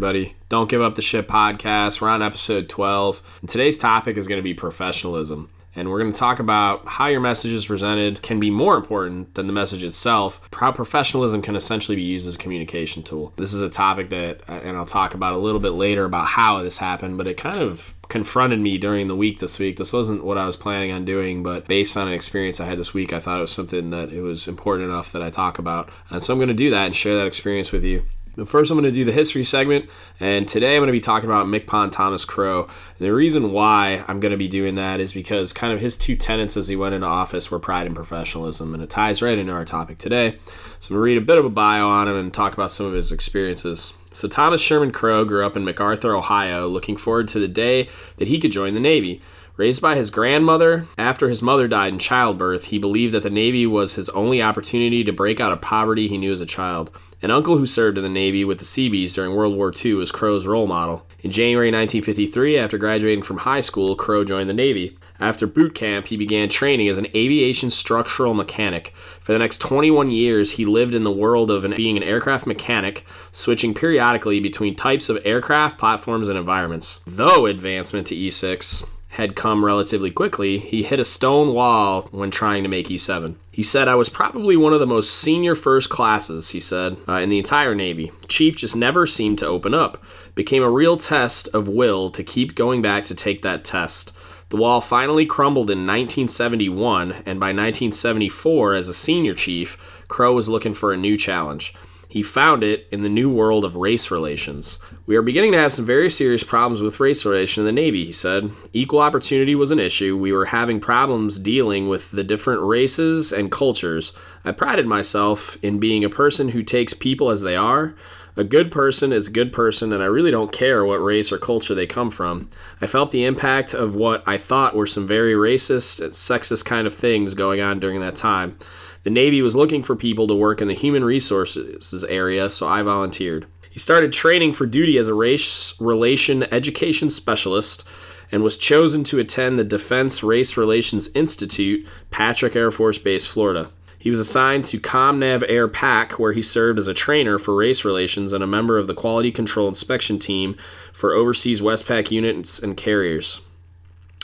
Everybody. Don't Give Up the Ship podcast. We're on episode 12. And today's topic is going to be professionalism. And we're going to talk about how your message is presented can be more important than the message itself, how professionalism can essentially be used as a communication tool. This is a topic that, uh, and I'll talk about a little bit later about how this happened, but it kind of confronted me during the week this week. This wasn't what I was planning on doing, but based on an experience I had this week, I thought it was something that it was important enough that I talk about. And so I'm going to do that and share that experience with you. First, I'm going to do the history segment, and today I'm going to be talking about MCPON Thomas Crow. And the reason why I'm going to be doing that is because kind of his two tenets as he went into office were pride and professionalism, and it ties right into our topic today. So I'm going to read a bit of a bio on him and talk about some of his experiences. So Thomas Sherman Crow grew up in McArthur, Ohio, looking forward to the day that he could join the Navy. Raised by his grandmother, after his mother died in childbirth, he believed that the Navy was his only opportunity to break out of poverty he knew as a child. An uncle who served in the Navy with the Seabees during World War II was Crow's role model. In January 1953, after graduating from high school, Crow joined the Navy. After boot camp, he began training as an aviation structural mechanic. For the next 21 years, he lived in the world of an, being an aircraft mechanic, switching periodically between types of aircraft, platforms, and environments. Though advancement to E6 had come relatively quickly, he hit a stone wall when trying to make E7. He said, I was probably one of the most senior first classes, he said, uh, in the entire Navy. Chief just never seemed to open up. Became a real test of will to keep going back to take that test. The wall finally crumbled in 1971, and by 1974, as a senior chief, Crow was looking for a new challenge. He found it in the new world of race relations. We are beginning to have some very serious problems with race relations in the Navy, he said. Equal opportunity was an issue. We were having problems dealing with the different races and cultures. I prided myself in being a person who takes people as they are. A good person is a good person, and I really don't care what race or culture they come from. I felt the impact of what I thought were some very racist, sexist kind of things going on during that time. The Navy was looking for people to work in the human resources area, so I volunteered. He started training for duty as a race relation education specialist and was chosen to attend the Defense Race Relations Institute, Patrick Air Force Base, Florida. He was assigned to ComNav Air Pac, where he served as a trainer for race relations and a member of the quality control inspection team for overseas Westpac units and carriers.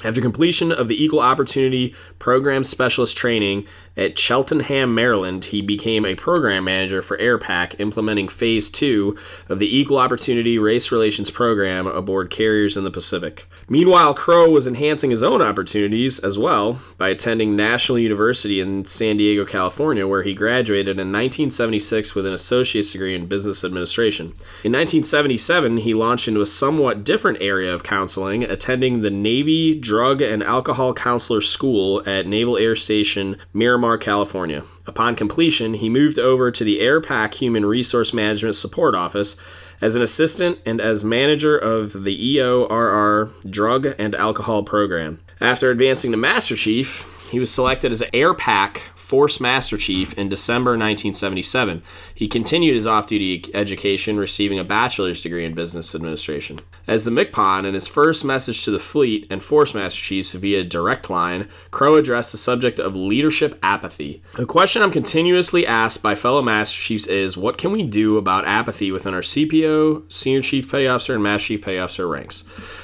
After completion of the Equal Opportunity Program Specialist training at Cheltenham, Maryland, he became a program manager for AirPac, implementing phase two of the Equal Opportunity Race Relations Program aboard carriers in the Pacific. Meanwhile, Crow was enhancing his own opportunities as well by attending National University in San Diego, California, where he graduated in 1976 with an associate's degree in business administration. In 1977, he launched into a somewhat different area of counseling, attending the Navy Drug and Alcohol Counselor School at Naval Air Station Miramar. California. Upon completion, he moved over to the AirPac Human Resource Management Support Office as an assistant and as manager of the EORR Drug and Alcohol Program. After advancing to Master Chief, he was selected as AirPac Force Master Chief in December 1977. He continued his off duty education, receiving a bachelor's degree in business administration. As the MCPON, in his first message to the fleet and Force Master Chiefs via direct line, Crow addressed the subject of leadership apathy. The question I'm continuously asked by fellow Master Chiefs is what can we do about apathy within our CPO, Senior Chief Petty Officer, and Master Chief Petty Officer ranks?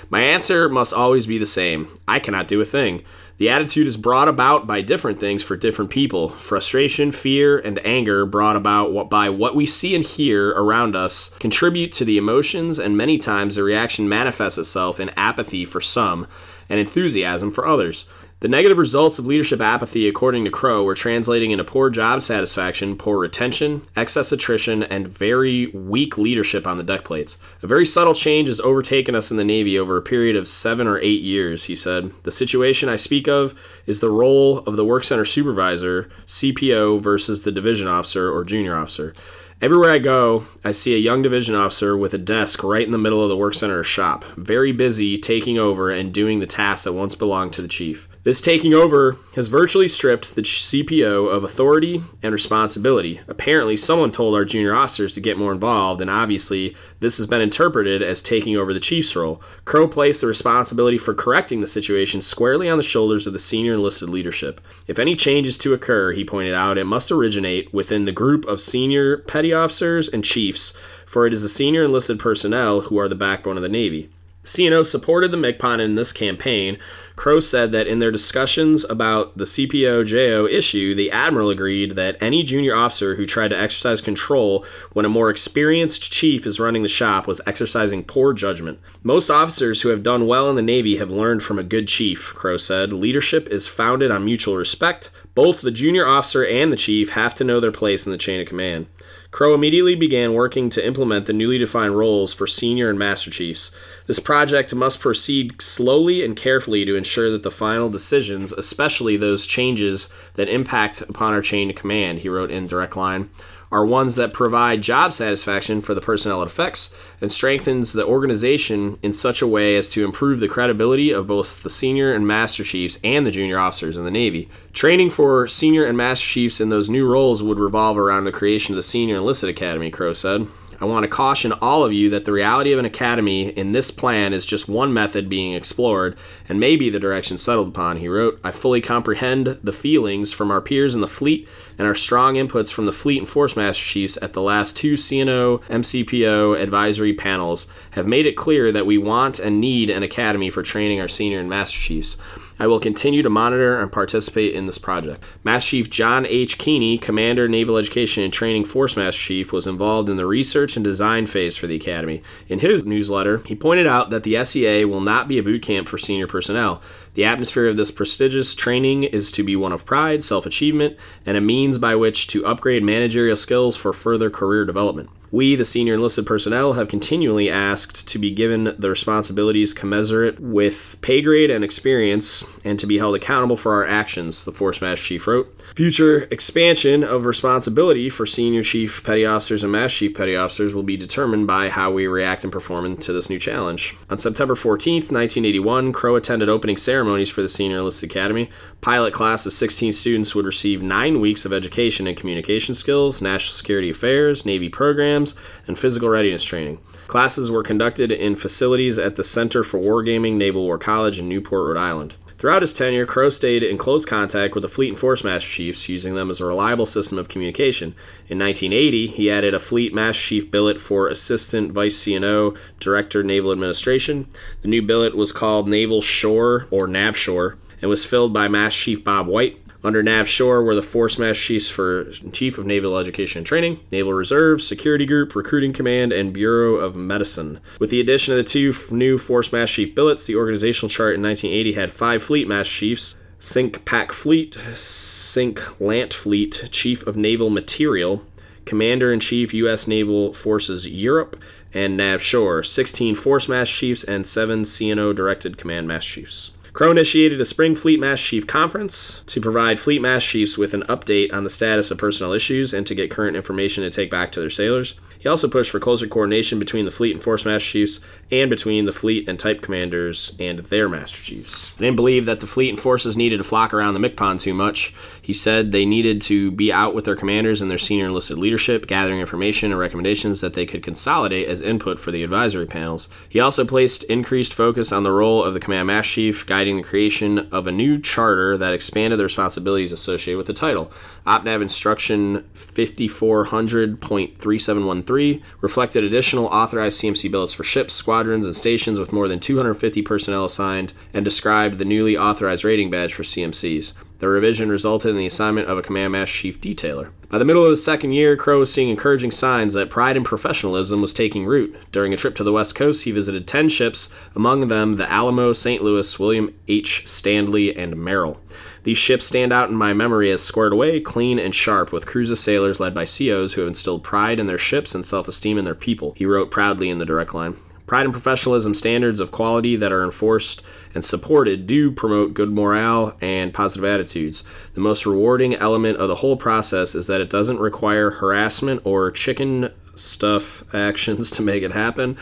My answer must always be the same I cannot do a thing. The attitude is brought about by different things for different people. Frustration, fear, and anger brought about by what we see and hear around us contribute to the emotions, and many times the reaction manifests itself in apathy for some and enthusiasm for others. The negative results of leadership apathy, according to Crow, were translating into poor job satisfaction, poor retention, excess attrition, and very weak leadership on the deck plates. A very subtle change has overtaken us in the Navy over a period of seven or eight years, he said. The situation I speak of is the role of the work center supervisor, CPO, versus the division officer or junior officer. Everywhere I go, I see a young division officer with a desk right in the middle of the work center shop, very busy taking over and doing the tasks that once belonged to the chief. This taking over has virtually stripped the CPO of authority and responsibility. Apparently, someone told our junior officers to get more involved, and obviously, this has been interpreted as taking over the chief's role. Crow placed the responsibility for correcting the situation squarely on the shoulders of the senior enlisted leadership. If any changes to occur, he pointed out, it must originate within the group of senior petty officers and chiefs, for it is the senior enlisted personnel who are the backbone of the Navy. CNO supported the MCPON in this campaign. Crow said that in their discussions about the CPO JO issue, the Admiral agreed that any junior officer who tried to exercise control when a more experienced chief is running the shop was exercising poor judgment. Most officers who have done well in the Navy have learned from a good chief, Crow said. Leadership is founded on mutual respect. Both the junior officer and the chief have to know their place in the chain of command. Crow immediately began working to implement the newly defined roles for senior and master chiefs. This project must proceed slowly and carefully to ensure that the final decisions, especially those changes that impact upon our chain of command, he wrote in direct line, are ones that provide job satisfaction for the personnel it affects and strengthens the organization in such a way as to improve the credibility of both the senior and master chiefs and the junior officers in the Navy. Training for senior and master chiefs in those new roles would revolve around the creation of the Senior Enlisted Academy, Crow said. I want to caution all of you that the reality of an academy in this plan is just one method being explored and may be the direction settled upon, he wrote. I fully comprehend the feelings from our peers in the fleet and our strong inputs from the fleet and force master chiefs at the last two CNO MCPO advisory panels have made it clear that we want and need an academy for training our senior and master chiefs. I will continue to monitor and participate in this project. Master Chief John H. Keeney, Commander Naval Education and Training Force Master Chief, was involved in the research and design phase for the Academy. In his newsletter, he pointed out that the SEA will not be a boot camp for senior personnel. The atmosphere of this prestigious training is to be one of pride, self achievement, and a means by which to upgrade managerial skills for further career development. We, the senior enlisted personnel, have continually asked to be given the responsibilities commensurate with pay grade and experience and to be held accountable for our actions, the Force Master Chief wrote. Future expansion of responsibility for senior chief petty officers and master chief petty officers will be determined by how we react and perform to this new challenge. On September 14th, 1981, Crow attended opening ceremonies for the Senior Enlisted Academy. Pilot class of 16 students would receive nine weeks of education in communication skills, national security affairs, Navy programs, and physical readiness training. Classes were conducted in facilities at the Center for Wargaming Naval War College in Newport, Rhode Island. Throughout his tenure, Crow stayed in close contact with the Fleet and Force Master Chiefs, using them as a reliable system of communication. In 1980, he added a Fleet Master Chief billet for Assistant Vice CNO, Director Naval Administration. The new billet was called Naval Shore or NAVSHORE and was filled by Master Chief Bob White. Under Nav Shore were the Force Master Chiefs for Chief of Naval Education and Training, Naval Reserve, Security Group, Recruiting Command, and Bureau of Medicine. With the addition of the two new Force Master Chief billets, the organizational chart in 1980 had five Fleet Mass Chiefs, CINCPACFLT, Sink Lant Fleet, Chief of Naval Material, Commander in Chief U.S. Naval Forces Europe, and Nav Shore, 16 Force Mass Chiefs, and 7 CNO Directed Command Mass Chiefs. Crow initiated a spring Fleet Mass Chief conference to provide Fleet Mass Chiefs with an update on the status of personnel issues and to get current information to take back to their sailors. He also pushed for closer coordination between the Fleet and Force Master Chiefs and between the Fleet and Type Commanders and their Master Chiefs. He didn't believe that the Fleet and Forces needed to flock around the MCPON too much. He said they needed to be out with their commanders and their senior enlisted leadership, gathering information and recommendations that they could consolidate as input for the advisory panels. He also placed increased focus on the role of the Command Master Chief, guiding the creation of a new charter that expanded the responsibilities associated with the title. OPNAV Instruction 5400.3713 reflected additional authorized CMC billets for ships, squadrons, and stations with more than 250 personnel assigned and described the newly authorized rating badge for CMCs. The revision resulted in the assignment of a Command mass Chief detailer. By the middle of the second year, Crow was seeing encouraging signs that pride and professionalism was taking root. During a trip to the West Coast, he visited 10 ships, among them the Alamo, St. Louis, William H. Standley, and Merrill. These ships stand out in my memory as squared away, clean, and sharp, with crews of sailors led by COs who have instilled pride in their ships and self esteem in their people, he wrote proudly in the direct line. Pride and professionalism standards of quality that are enforced and supported do promote good morale and positive attitudes. The most rewarding element of the whole process is that it doesn't require harassment or chicken stuff actions to make it happen.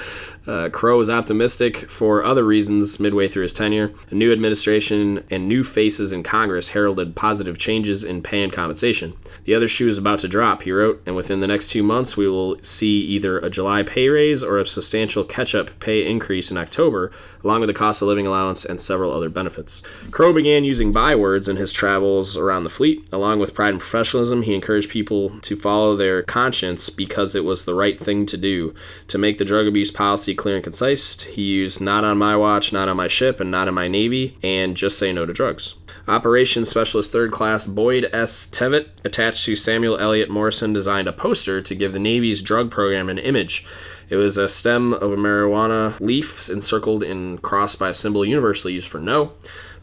Uh, Crow was optimistic for other reasons midway through his tenure. A new administration and new faces in Congress heralded positive changes in pay and compensation. The other shoe is about to drop, he wrote, and within the next two months we will see either a July pay raise or a substantial catch up pay increase in October, along with a cost of living allowance and several other benefits. Crow began using bywords in his travels around the fleet. Along with pride and professionalism, he encouraged people to follow their conscience because it was the right thing to do. To make the drug abuse policy clear and concise, he used not on my watch, not on my ship, and not in my Navy, and just say no to drugs. Operations Specialist Third Class Boyd S. Tevitt, attached to Samuel Eliot Morison, designed a poster to give the Navy's drug program an image. It was a stem of a marijuana leaf encircled and crossed by a symbol universally used for no.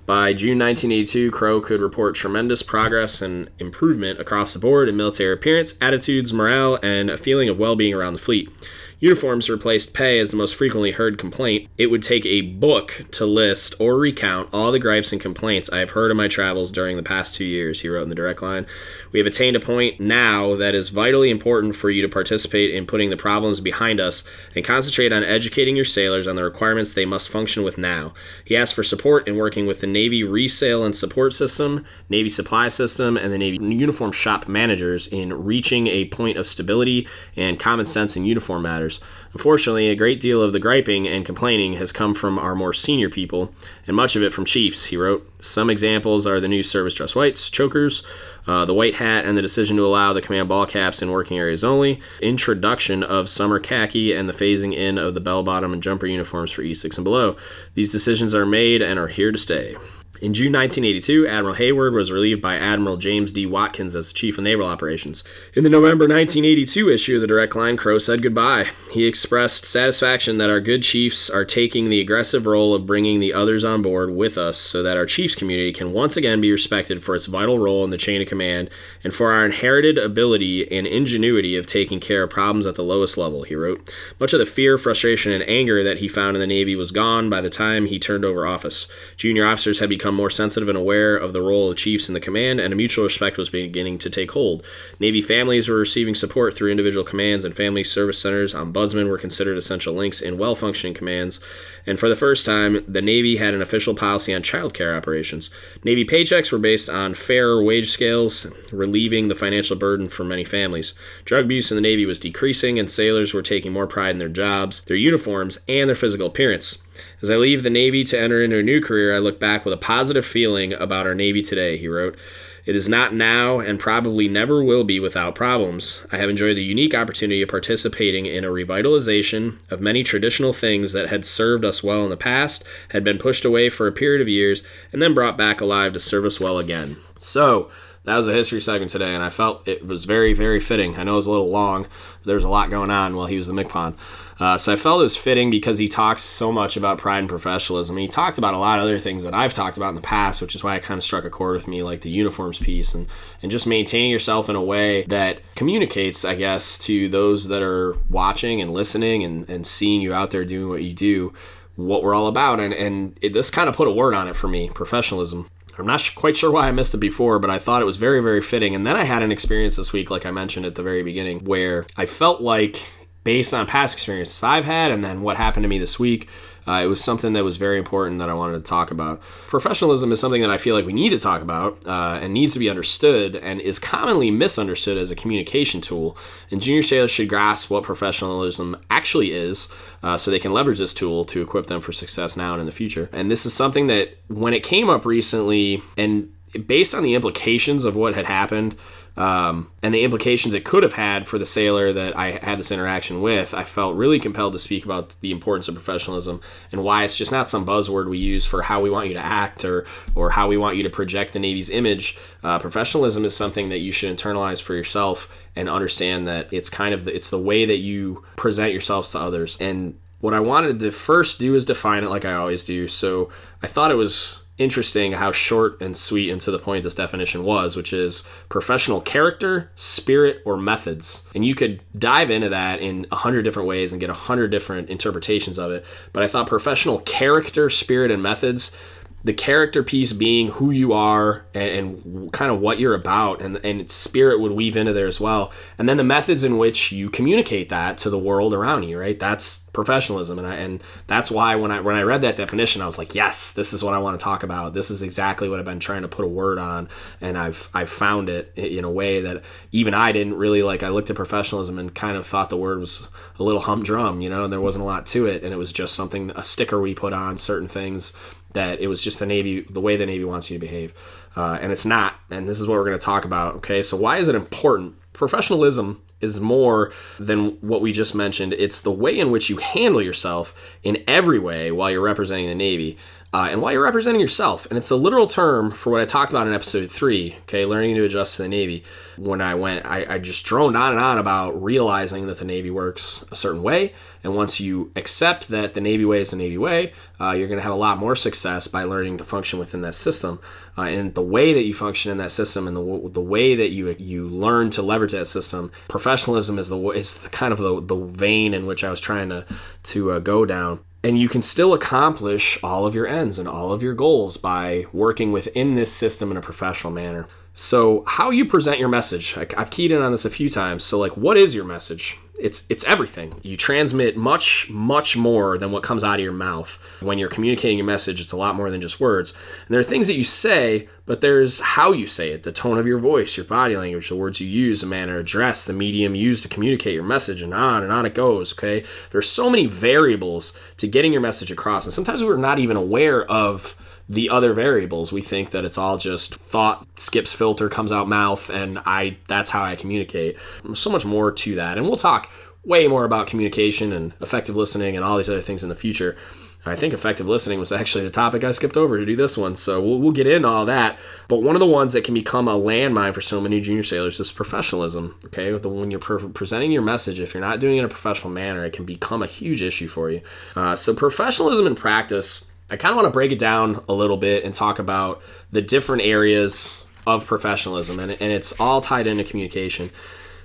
By June 1982, Crow could report tremendous progress and improvement across the board in military appearance, attitudes, morale, and a feeling of well being around the fleet. Uniforms replaced pay as the most frequently heard complaint. It would take a book to list or recount all the gripes and complaints I have heard in my travels during the past two years, he wrote in the direct line. We have attained a point now that is vitally important for you to participate in putting the problems behind us and concentrate on educating your sailors on the requirements they must function with now. He asked for support in working with the Navy Resale and Support System, Navy Supply System, and the Navy Uniform Shop managers in reaching a point of stability and common sense in uniform matters Unfortunately, a great deal of the griping and complaining has come from our more senior people, and much of it from chiefs, he wrote. Some examples are the new service dress whites, chokers, uh, the white hat, and the decision to allow the command ball caps in working areas only, introduction of summer khaki, and the phasing in of the bell bottom and jumper uniforms for E6 and below. These decisions are made and are here to stay. In June 1982, Admiral Hayward was relieved by Admiral James D. Watkins as Chief of Naval Operations. In the November 1982 issue of the Direct Line, Crow said goodbye. He expressed satisfaction that our good chiefs are taking the aggressive role of bringing the others on board with us so that our chiefs community can once again be respected for its vital role in the chain of command and for our inherited ability and ingenuity of taking care of problems at the lowest level, he wrote. Much of the fear, frustration, and anger that he found in the Navy was gone by the time he turned over office. Junior officers had become become more sensitive and aware of the role of chiefs in the command, and a mutual respect was beginning to take hold. Navy families were receiving support through individual commands, and family service centers. Ombudsmen were considered essential links in well functioning commands. And for the first time, the Navy had an official policy on child care operations. Navy paychecks were based on fairer wage scales, relieving the financial burden for many families. Drug abuse in the Navy was decreasing, and sailors were taking more pride in their jobs, their uniforms, and their physical appearance. As I leave the Navy to enter into a new career, I look back with a positive feeling about our Navy today, he wrote. It is not now and probably never will be without problems. I have enjoyed the unique opportunity of participating in a revitalization of many traditional things that had served us well in the past, had been pushed away for a period of years, and then brought back alive to serve us well again. So, that was a history segment today, and I felt it was very, very fitting. I know it was a little long, but there's a lot going on while he was the MCPON. Uh, so I felt it was fitting because he talks so much about pride and professionalism. He talked about a lot of other things that I've talked about in the past, which is why it kind of struck a chord with me, like the uniforms piece and, and just maintaining yourself in a way that communicates, I guess, to those that are watching and listening and, and seeing you out there doing what you do, what we're all about. And, and it, this kind of put a word on it for me professionalism. I'm not quite sure why I missed it before, but I thought it was very, very fitting. And then I had an experience this week, like I mentioned at the very beginning, where I felt like based on past experiences I've had and then what happened to me this week, uh, it was something that was very important that I wanted to talk about. Professionalism is something that I feel like we need to talk about uh, and needs to be understood and is commonly misunderstood as a communication tool. And junior sailors should grasp what professionalism actually is uh, so they can leverage this tool to equip them for success now and in the future. And this is something that when it came up recently and based on the implications of what had happened, um, and the implications it could have had for the sailor that I had this interaction with, I felt really compelled to speak about the importance of professionalism and why it's just not some buzzword we use for how we want you to act or or how we want you to project the Navy's image. Uh, professionalism is something that you should internalize for yourself and understand that it's kind of the, it's the way that you present yourselves to others. And what I wanted to first do is define it like I always do. So I thought it was interesting how short and sweet and to the point this definition was, which is professional character, spirit, or methods. And you could dive into that in a hundred different ways and get a hundred different interpretations of it. But I thought professional character, spirit, and methods the character piece being who you are and, and, kind of what you're about and, and spirit would weave into there as well. And then the methods in which you communicate that to the world around you right? That's professionalism. And I, and that's why when I when I read that definition I was like yes this is what I want to talk about. This is exactly what I've been trying to put a word on. And I've I've found it in a way that even I didn't really like I looked at professionalism and kind of thought the word was a little humdrum you know and there wasn't a lot to it. And it was just something a sticker we put on certain things that it was just the Navy, the way the Navy wants you to behave. Uh, and it's not. And this is what we're going to talk about. Okay, so why is it important? Professionalism is more than what we just mentioned. It's the way in which you handle yourself in every way while you're representing the Navy uh, and while you're representing yourself. And it's a literal term for what I talked about in episode three, okay, learning to adjust to the Navy. When I went, I, I just droned on and on about realizing that the Navy works a certain way. And once you accept that the Navy way is the Navy way, uh, you're going to have a lot more success by learning to function within that system. Uh, and the way that you function in that system and the, the way that you you learn to leverage that system, professionalism is the is the, kind of the, the vein in which I was trying to to uh, go down and you can still accomplish all of your ends and all of your goals by working within this system in a professional manner. So, how you present your message, I've keyed in on this a few times. So, like, what is your message? It's it's everything. You transmit much much more than what comes out of your mouth when you're communicating your message. It's a lot more than just words. And there are things that you say, but there's how you say it, the tone of your voice, your body language, the words you use, the manner of address, the medium used to communicate your message, and on and on it goes. Okay, there's so many variables to getting your message across, and sometimes we're not even aware of the other variables. We think that it's all just thought skips filter comes out mouth and I that's how I communicate. There's so much more to that. And we'll talk way more about communication and effective listening and all these other things in the future. I think effective listening was actually the topic I skipped over to do this one, so we'll, we'll get into all that. But one of the ones that can become a landmine for so many junior sailors is professionalism. Okay, when you're pre- presenting your message, if you're not doing it in a professional manner, it can become a huge issue for you. Uh, so professionalism in practice I kind of want to break it down a little bit and talk about the different areas of professionalism, and, and it's all tied into communication.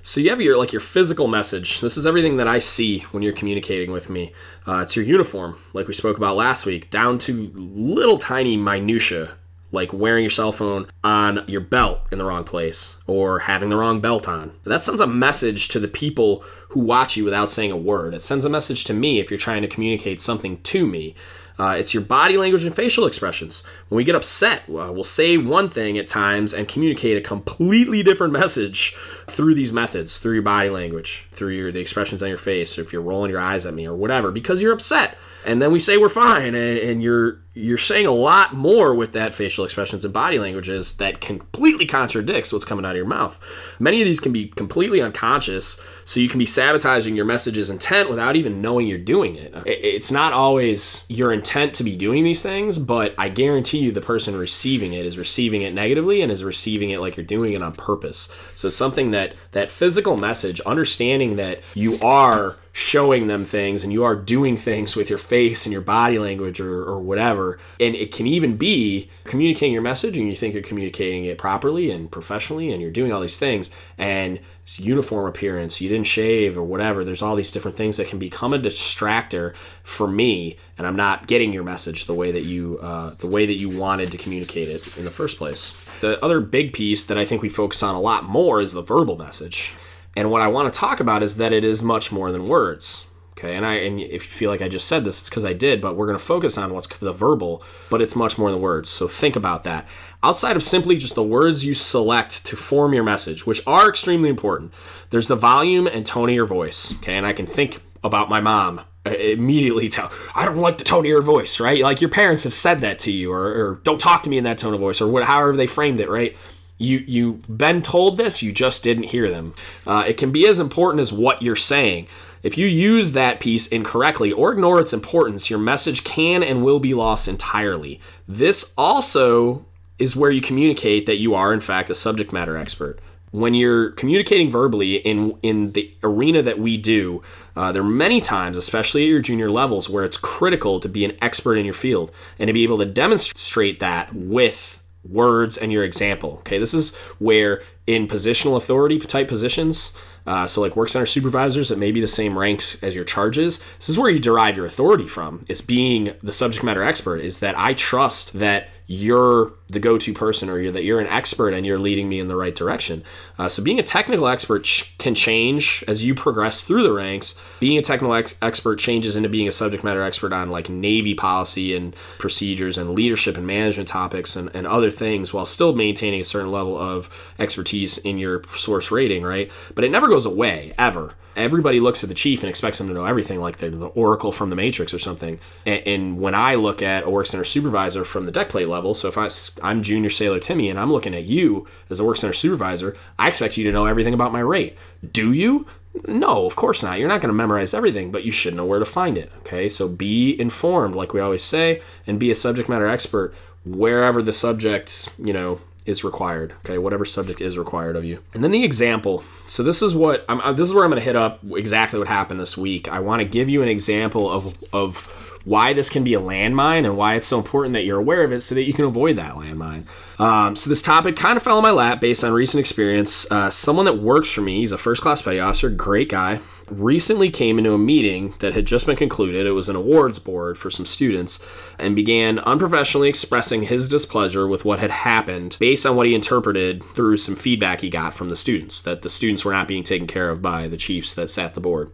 So you have your like your physical message. This is everything that I see when you're communicating with me. Uh, it's your uniform, like we spoke about last week, down to little tiny minutia, like wearing your cell phone on your belt in the wrong place or having the wrong belt on. That sends a message to the people who watch you without saying a word. It sends a message to me if you're trying to communicate something to me. Uh, it's your body language and facial expressions. When we get upset, uh, we'll say one thing at times and communicate a completely different message through these methods, through your body language, through your, the expressions on your face, or if you're rolling your eyes at me or whatever, because you're upset. And then we say we're fine, and, and you're you're saying a lot more with that facial expressions and body languages that completely contradicts what's coming out of your mouth. Many of these can be completely unconscious, so you can be sabotaging your message's intent without even knowing you're doing it. It's not always your intent to be doing these things, but I guarantee you the person receiving it is receiving it negatively and is receiving it like you're doing it on purpose. So something that that physical message, understanding that you are showing them things and you are doing things with your face and your body language or, or whatever. And it can even be communicating your message and you think you're communicating it properly and professionally and you're doing all these things and uniform appearance, you didn't shave or whatever. There's all these different things that can become a distractor for me, and I'm not getting your message the way that you uh, the way that you wanted to communicate it in the first place. The other big piece that I think we focus on a lot more is the verbal message. And what I want to talk about is that it is much more than words. Okay, and I and if you feel like I just said this, it's because I did, but we're going to focus on what's the verbal, but it's much more than words. So think about that. Outside of simply just the words you select to form your message, which are extremely important, there's the volume and tone of your voice. Okay, and I can think about my mom uh, immediately tell I don't like the tone of your voice, right? Like your parents have said that to you, or, or don't talk to me in that tone of voice, or what, however they framed it, right? you you've been told this you just didn't hear them uh, it can be as important as what you're saying if you use that piece incorrectly or ignore its importance your message can and will be lost entirely this also is where you communicate that you are in fact a subject matter expert when you're communicating verbally in in the arena that we do uh, there are many times especially at your junior levels where it's critical to be an expert in your field and to be able to demonstrate that with words and your example. Okay, this is where in positional authority type positions, Uh, so, like work center supervisors that may be the same ranks as your charges. This is where you derive your authority from. Is being the subject matter expert. Is that I trust that you're the go-to person or you're that you're an expert and you're leading me in the right direction. Uh, so being a technical expert ch- can change as you progress through the ranks. Being a technical ex- expert changes into being a subject matter expert on like navy policy and procedures and leadership and management topics and, and other things while still maintaining a certain level of expertise in your source rating right? But it never goes away ever. Everybody looks at the chief and expects them to know everything, like they're the oracle from the Matrix or something. And, and, when I look at a work center supervisor from the deck plate level, so if I, I'm junior sailor Timmy and I'm looking at you as a work center supervisor, I expect you to know everything about my rate. Do you? No, of course not. You're not going to memorize everything, but you should know where to find it. Okay, so be informed, like we always say, and be a subject matter expert wherever the subject, you know, is required. Okay, whatever subject is required of you. And then the example. So this is what I'm. Uh, this is where I'm going to hit up exactly what happened this week. I want to give you an example of of why this can be a landmine and why it's so important that you're aware of it so that you can avoid that landmine. Um, so this topic kind of fell in my lap based on recent experience. Uh, someone that works for me, he's a first class petty officer, great guy recently came into a meeting that had just been concluded. It was an awards board for some students and began unprofessionally expressing his displeasure with what had happened based on what he interpreted through some feedback he got from the students that the students were not being taken care of by the chiefs that sat the board.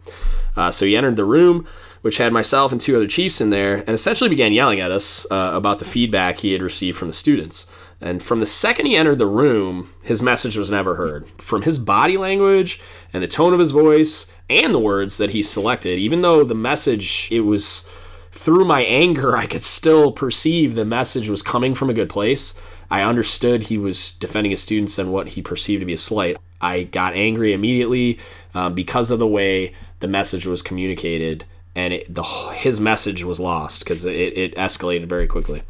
Uh, so he entered the room, which had myself and two other chiefs in there, and essentially began yelling at us uh, about the feedback he had received from the students. And from the second he entered the room, his message was never heard. From his body language and the tone of his voice and the words that he selected, even though the message, it was through my anger, I could still perceive the message was coming from a good place. I understood he was defending his students and what he perceived to be a slight. I got angry immediately um, because of the way the message was communicated, and it, the, his message was lost because it, it escalated very quickly.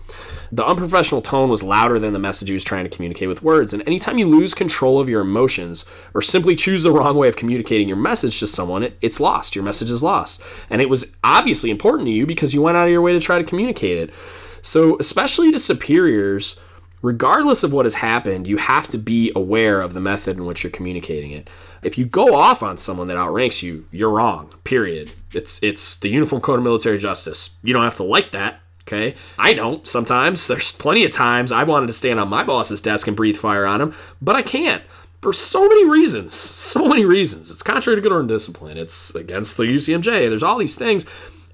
The unprofessional tone was louder than the message he was trying to communicate with words. And anytime you lose control of your emotions or simply choose the wrong way of communicating your message to someone, it, it's lost. Your message is lost. And it was obviously important to you because you went out of your way to try to communicate it. So, especially to superiors, regardless of what has happened, you have to be aware of the method in which you're communicating it. If you go off on someone that outranks you, you're wrong. Period. It's it's the Uniform Code of Military Justice. You don't have to like that. Okay. I don't sometimes. There's plenty of times I wanted to stand on my boss's desk and breathe fire on him, but I can't for so many reasons. So many reasons. It's contrary to good order and discipline. It's against the UCMJ. There's all these things.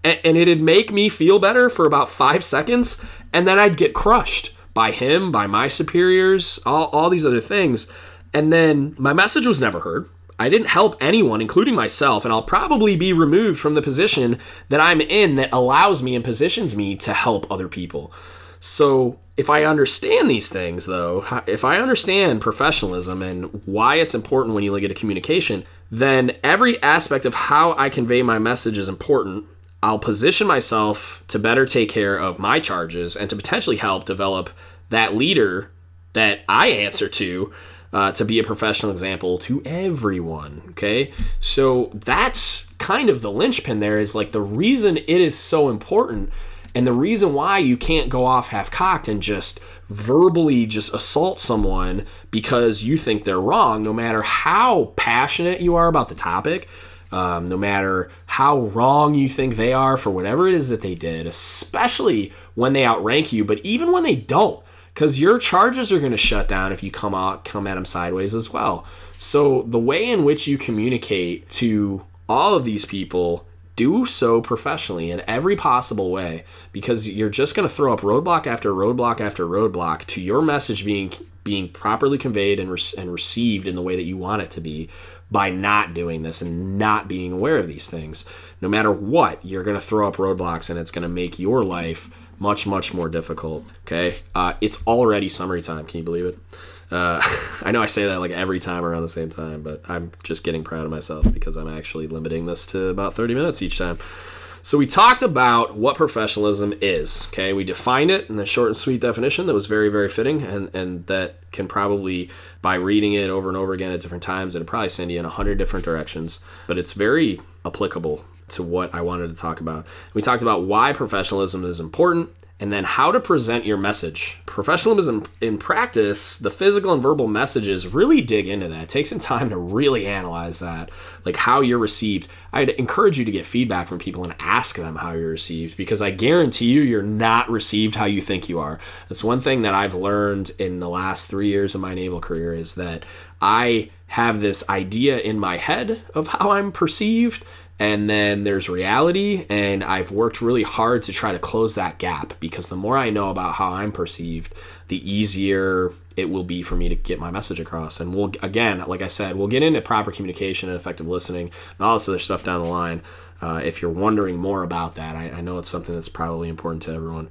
And, and it'd make me feel better for about five seconds, and then I'd get crushed by him, by my superiors, all, all these other things. And then my message was never heard. I didn't help anyone, including myself, and I'll probably be removed from the position that I'm in that allows me and positions me to help other people. So, if I understand these things, though, if I understand professionalism and why it's important when you look at a communication, then every aspect of how I convey my message is important. I'll position myself to better take care of my charges and to potentially help develop that leader that I answer to uh, to be a professional example to everyone. Okay, so that's kind of the linchpin there is like the reason it is so important and the reason why you can't go off half cocked and just verbally just assault someone because you think they're wrong, no matter how passionate you are about the topic, um, no matter how wrong you think they are for whatever it is that they did, especially when they outrank you, but even when they don't because your charges are going to shut down if you come out come at them sideways as well. So the way in which you communicate to all of these people do so professionally in every possible way because you're just going to throw up roadblock after roadblock after roadblock to your message being being properly conveyed and, re- and received in the way that you want it to be by not doing this and not being aware of these things. No matter what you're going to throw up roadblocks and it's going to make your life much much more difficult okay? Uh, it's already summary time can you believe it? Uh, i know i say that like every time around the same time but i'm just getting proud of myself because i'm actually limiting this to about 30 minutes each time so we talked about what professionalism is okay we defined it in a short and sweet definition that was very very fitting and and that can probably by reading it over and over again at different times it'll probably send you in a hundred different directions but it's very applicable to what I wanted to talk about. We talked about why professionalism is important and then how to present your message. Professionalism in practice, the physical and verbal messages really dig into that. Take some time to really analyze that, like how you're received. I'd encourage you to get feedback from people and ask them how you're received because I guarantee you, you're not received how you think you are. That's one thing that I've learned in the last three years of my naval career is that I have this idea in my head of how I'm perceived and then there's reality and i've worked really hard to try to close that gap because the more i know about how i'm perceived the easier it will be for me to get my message across. And we'll again like i said we'll get into proper communication and effective listening and all this other stuff down the line uh, if you're wondering more about that. I, I, know it's something that's probably important to everyone.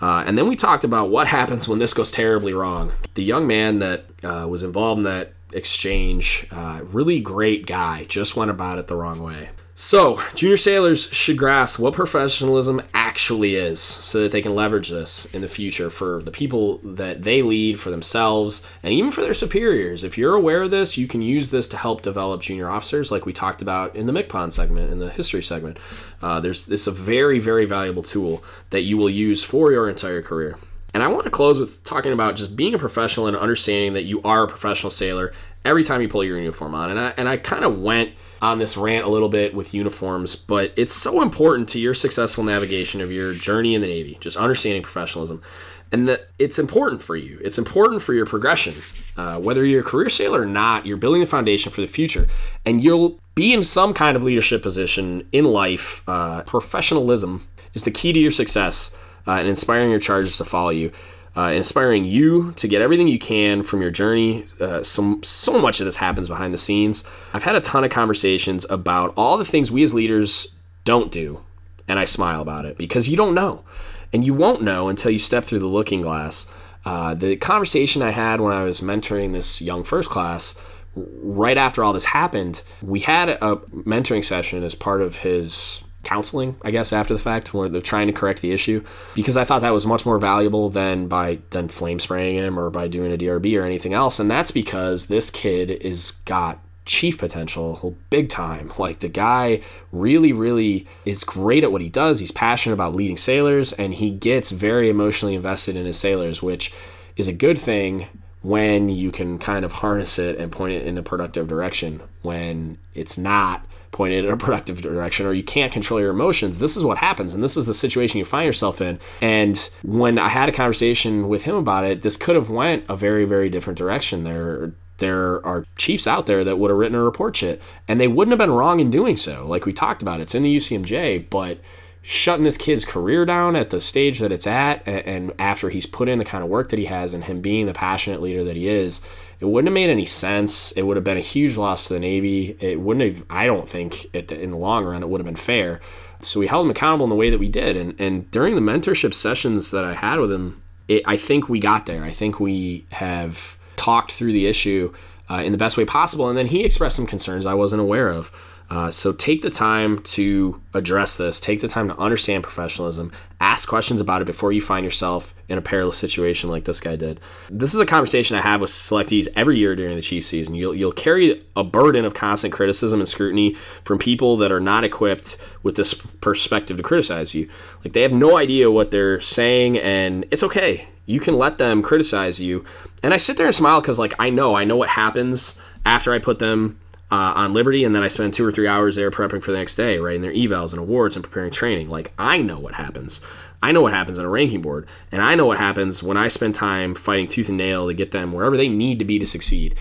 Uh, and then we talked about what happens when this goes terribly wrong. The young man that uh, was involved in that exchange uh, really great guy just went about it the wrong way so, junior sailors should grasp what professionalism actually is so that they can leverage this in the future for the people that they lead, for themselves, and even for their superiors. If you're aware of this, you can use this to help develop junior officers, like we talked about in the MCPON segment, in the history segment. Uh, there's this a very, very valuable tool that you will use for your entire career. And I want to close with talking about just being a professional and understanding that you are a professional sailor every time you pull your uniform on. And I, and I kind of went on this rant a little bit with uniforms, but it's so important to your successful navigation of your journey in the Navy, just understanding professionalism. And that it's important for you. It's important for your progression. Uh, whether you're a career sailor or not, you're building a foundation for the future. And you'll be in some kind of leadership position in life. Uh, professionalism is the key to your success uh, and inspiring your charges to follow you uh, inspiring you to get everything you can from your journey. Uh, so, so much of this happens behind the scenes. I've had a ton of conversations about all the things we as leaders don't do, and I smile about it because you don't know. And you won't know until you step through the looking glass. Uh, the conversation I had when I was mentoring this young first class, right after all this happened, we had a mentoring session as part of his counseling, I guess, after the fact, where they're trying to correct the issue, because I thought that was much more valuable than by than flame spraying him or by doing a DRB or anything else. And that's because this kid is got chief potential big time like the guy really really is great at what he does he's passionate about leading sailors and he gets very emotionally invested in his sailors which is a good thing when you can kind of harness it and point it in a productive direction when it's not pointed in a productive direction or you can't control your emotions, this is what happens. And this is the situation you find yourself in. And when I had a conversation with him about it, this could have went a very, very different direction. There there are chiefs out there that would have written a report sheet and they wouldn't have been wrong in doing so. Like we talked about, it's in the UCMJ, but shutting this kid's career down at the stage that it's at and after he's put in the kind of work that he has and him being the passionate leader that he is it wouldn't have made any sense. It would have been a huge loss to the navy. It wouldn't have i don't think the, in the long run it would have been fair. So we held him accountable in the way that we did. And, and during the mentorship sessions that i had with him it, i think we got there. I think we have talked through the issue uh, in the best way possible. And then he expressed some concerns i wasn't aware of uh, so take the time to address this. Take the time to understand professionalism. Ask questions about it before you find yourself in a perilous situation like this guy did. This is a conversation I have with selectees every year during the chief season. You'll you'll carry a burden of constant criticism and scrutiny from people that are not equipped with this perspective to criticize you. Like they have no idea what they're saying, and it's okay. You can let them criticize you. And I sit there and smile because like I know I know what happens after I put them uh, on Liberty, and then I spend two or three hours there prepping for the next day, writing their evals and awards and preparing training. Like I know what happens. I know what happens on a ranking board, and I know what happens when I spend time fighting tooth and nail to get them wherever they need to be to succeed.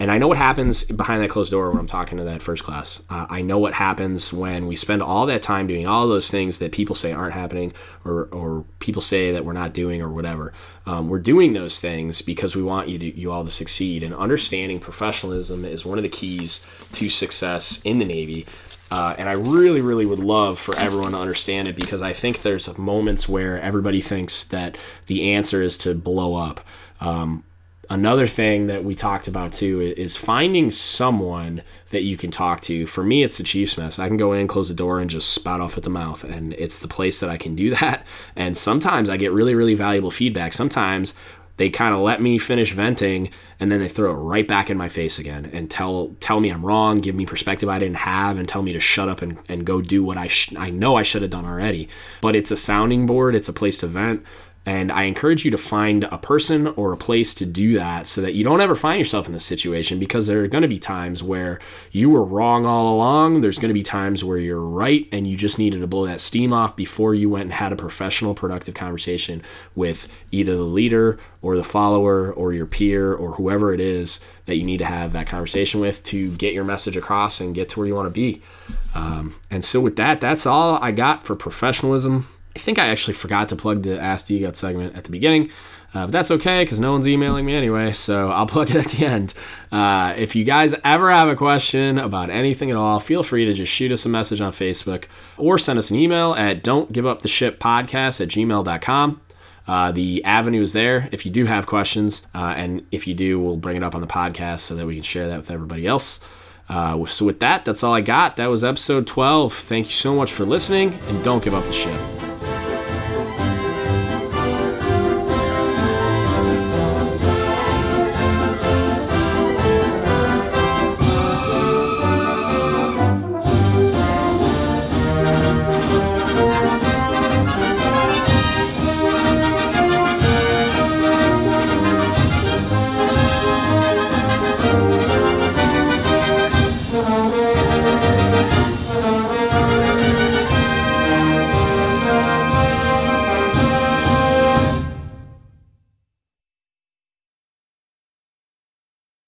And I know what happens behind that closed door when I'm talking to that first class. Uh, I know what happens when we spend all that time doing all those things that people say aren't happening or, or people say that we're not doing or whatever. Um, we're doing those things because we want you to, you all to succeed. And understanding professionalism is one of the keys to success in the Navy. Uh, and I really, really would love for everyone to understand it because I think there's moments where everybody thinks that the answer is to blow up. Um, another thing that we talked about too is finding someone that you can talk to. For me, it's the Chiefs mess. I can go in, close the door, and just spout off at the mouth, and it's the place that I can do that. And sometimes I get really, really valuable feedback. Sometimes they kind of let me finish venting and then they throw it right back in my face again and tell tell me I'm wrong, give me perspective I didn't have, and tell me to shut up and, and go do what I sh- I know I should have done already. But it's a sounding board, it's a place to vent. And I encourage you to find a person or a place to do that so that you don't ever find yourself in this situation because there are going to be times where you were wrong all along. There's going to be times where you're right and you just needed to blow that steam off before you went and had a professional, productive conversation with either the leader or the follower or your peer or whoever it is that you need to have that conversation with to get your message across and get to where you want to be. Um, and so, with that, that's all I got for professionalism. I think I actually forgot to plug the Ask the EGOT segment at the beginning. Uh, but that's okay because no one's emailing me anyway, so I'll plug it at the end. Uh, if you guys ever have a question about anything at all, feel free to just shoot us a message on Facebook or send us an email at don't give up the ship podcast at gmail.com. Uh, the avenue is there if you do have questions, uh, and if you do, we'll bring it up on the podcast so that we can share that with everybody else. Uh, so, with that, that's all I got. That was episode 12. Thank you so much for listening, and don't give up the ship.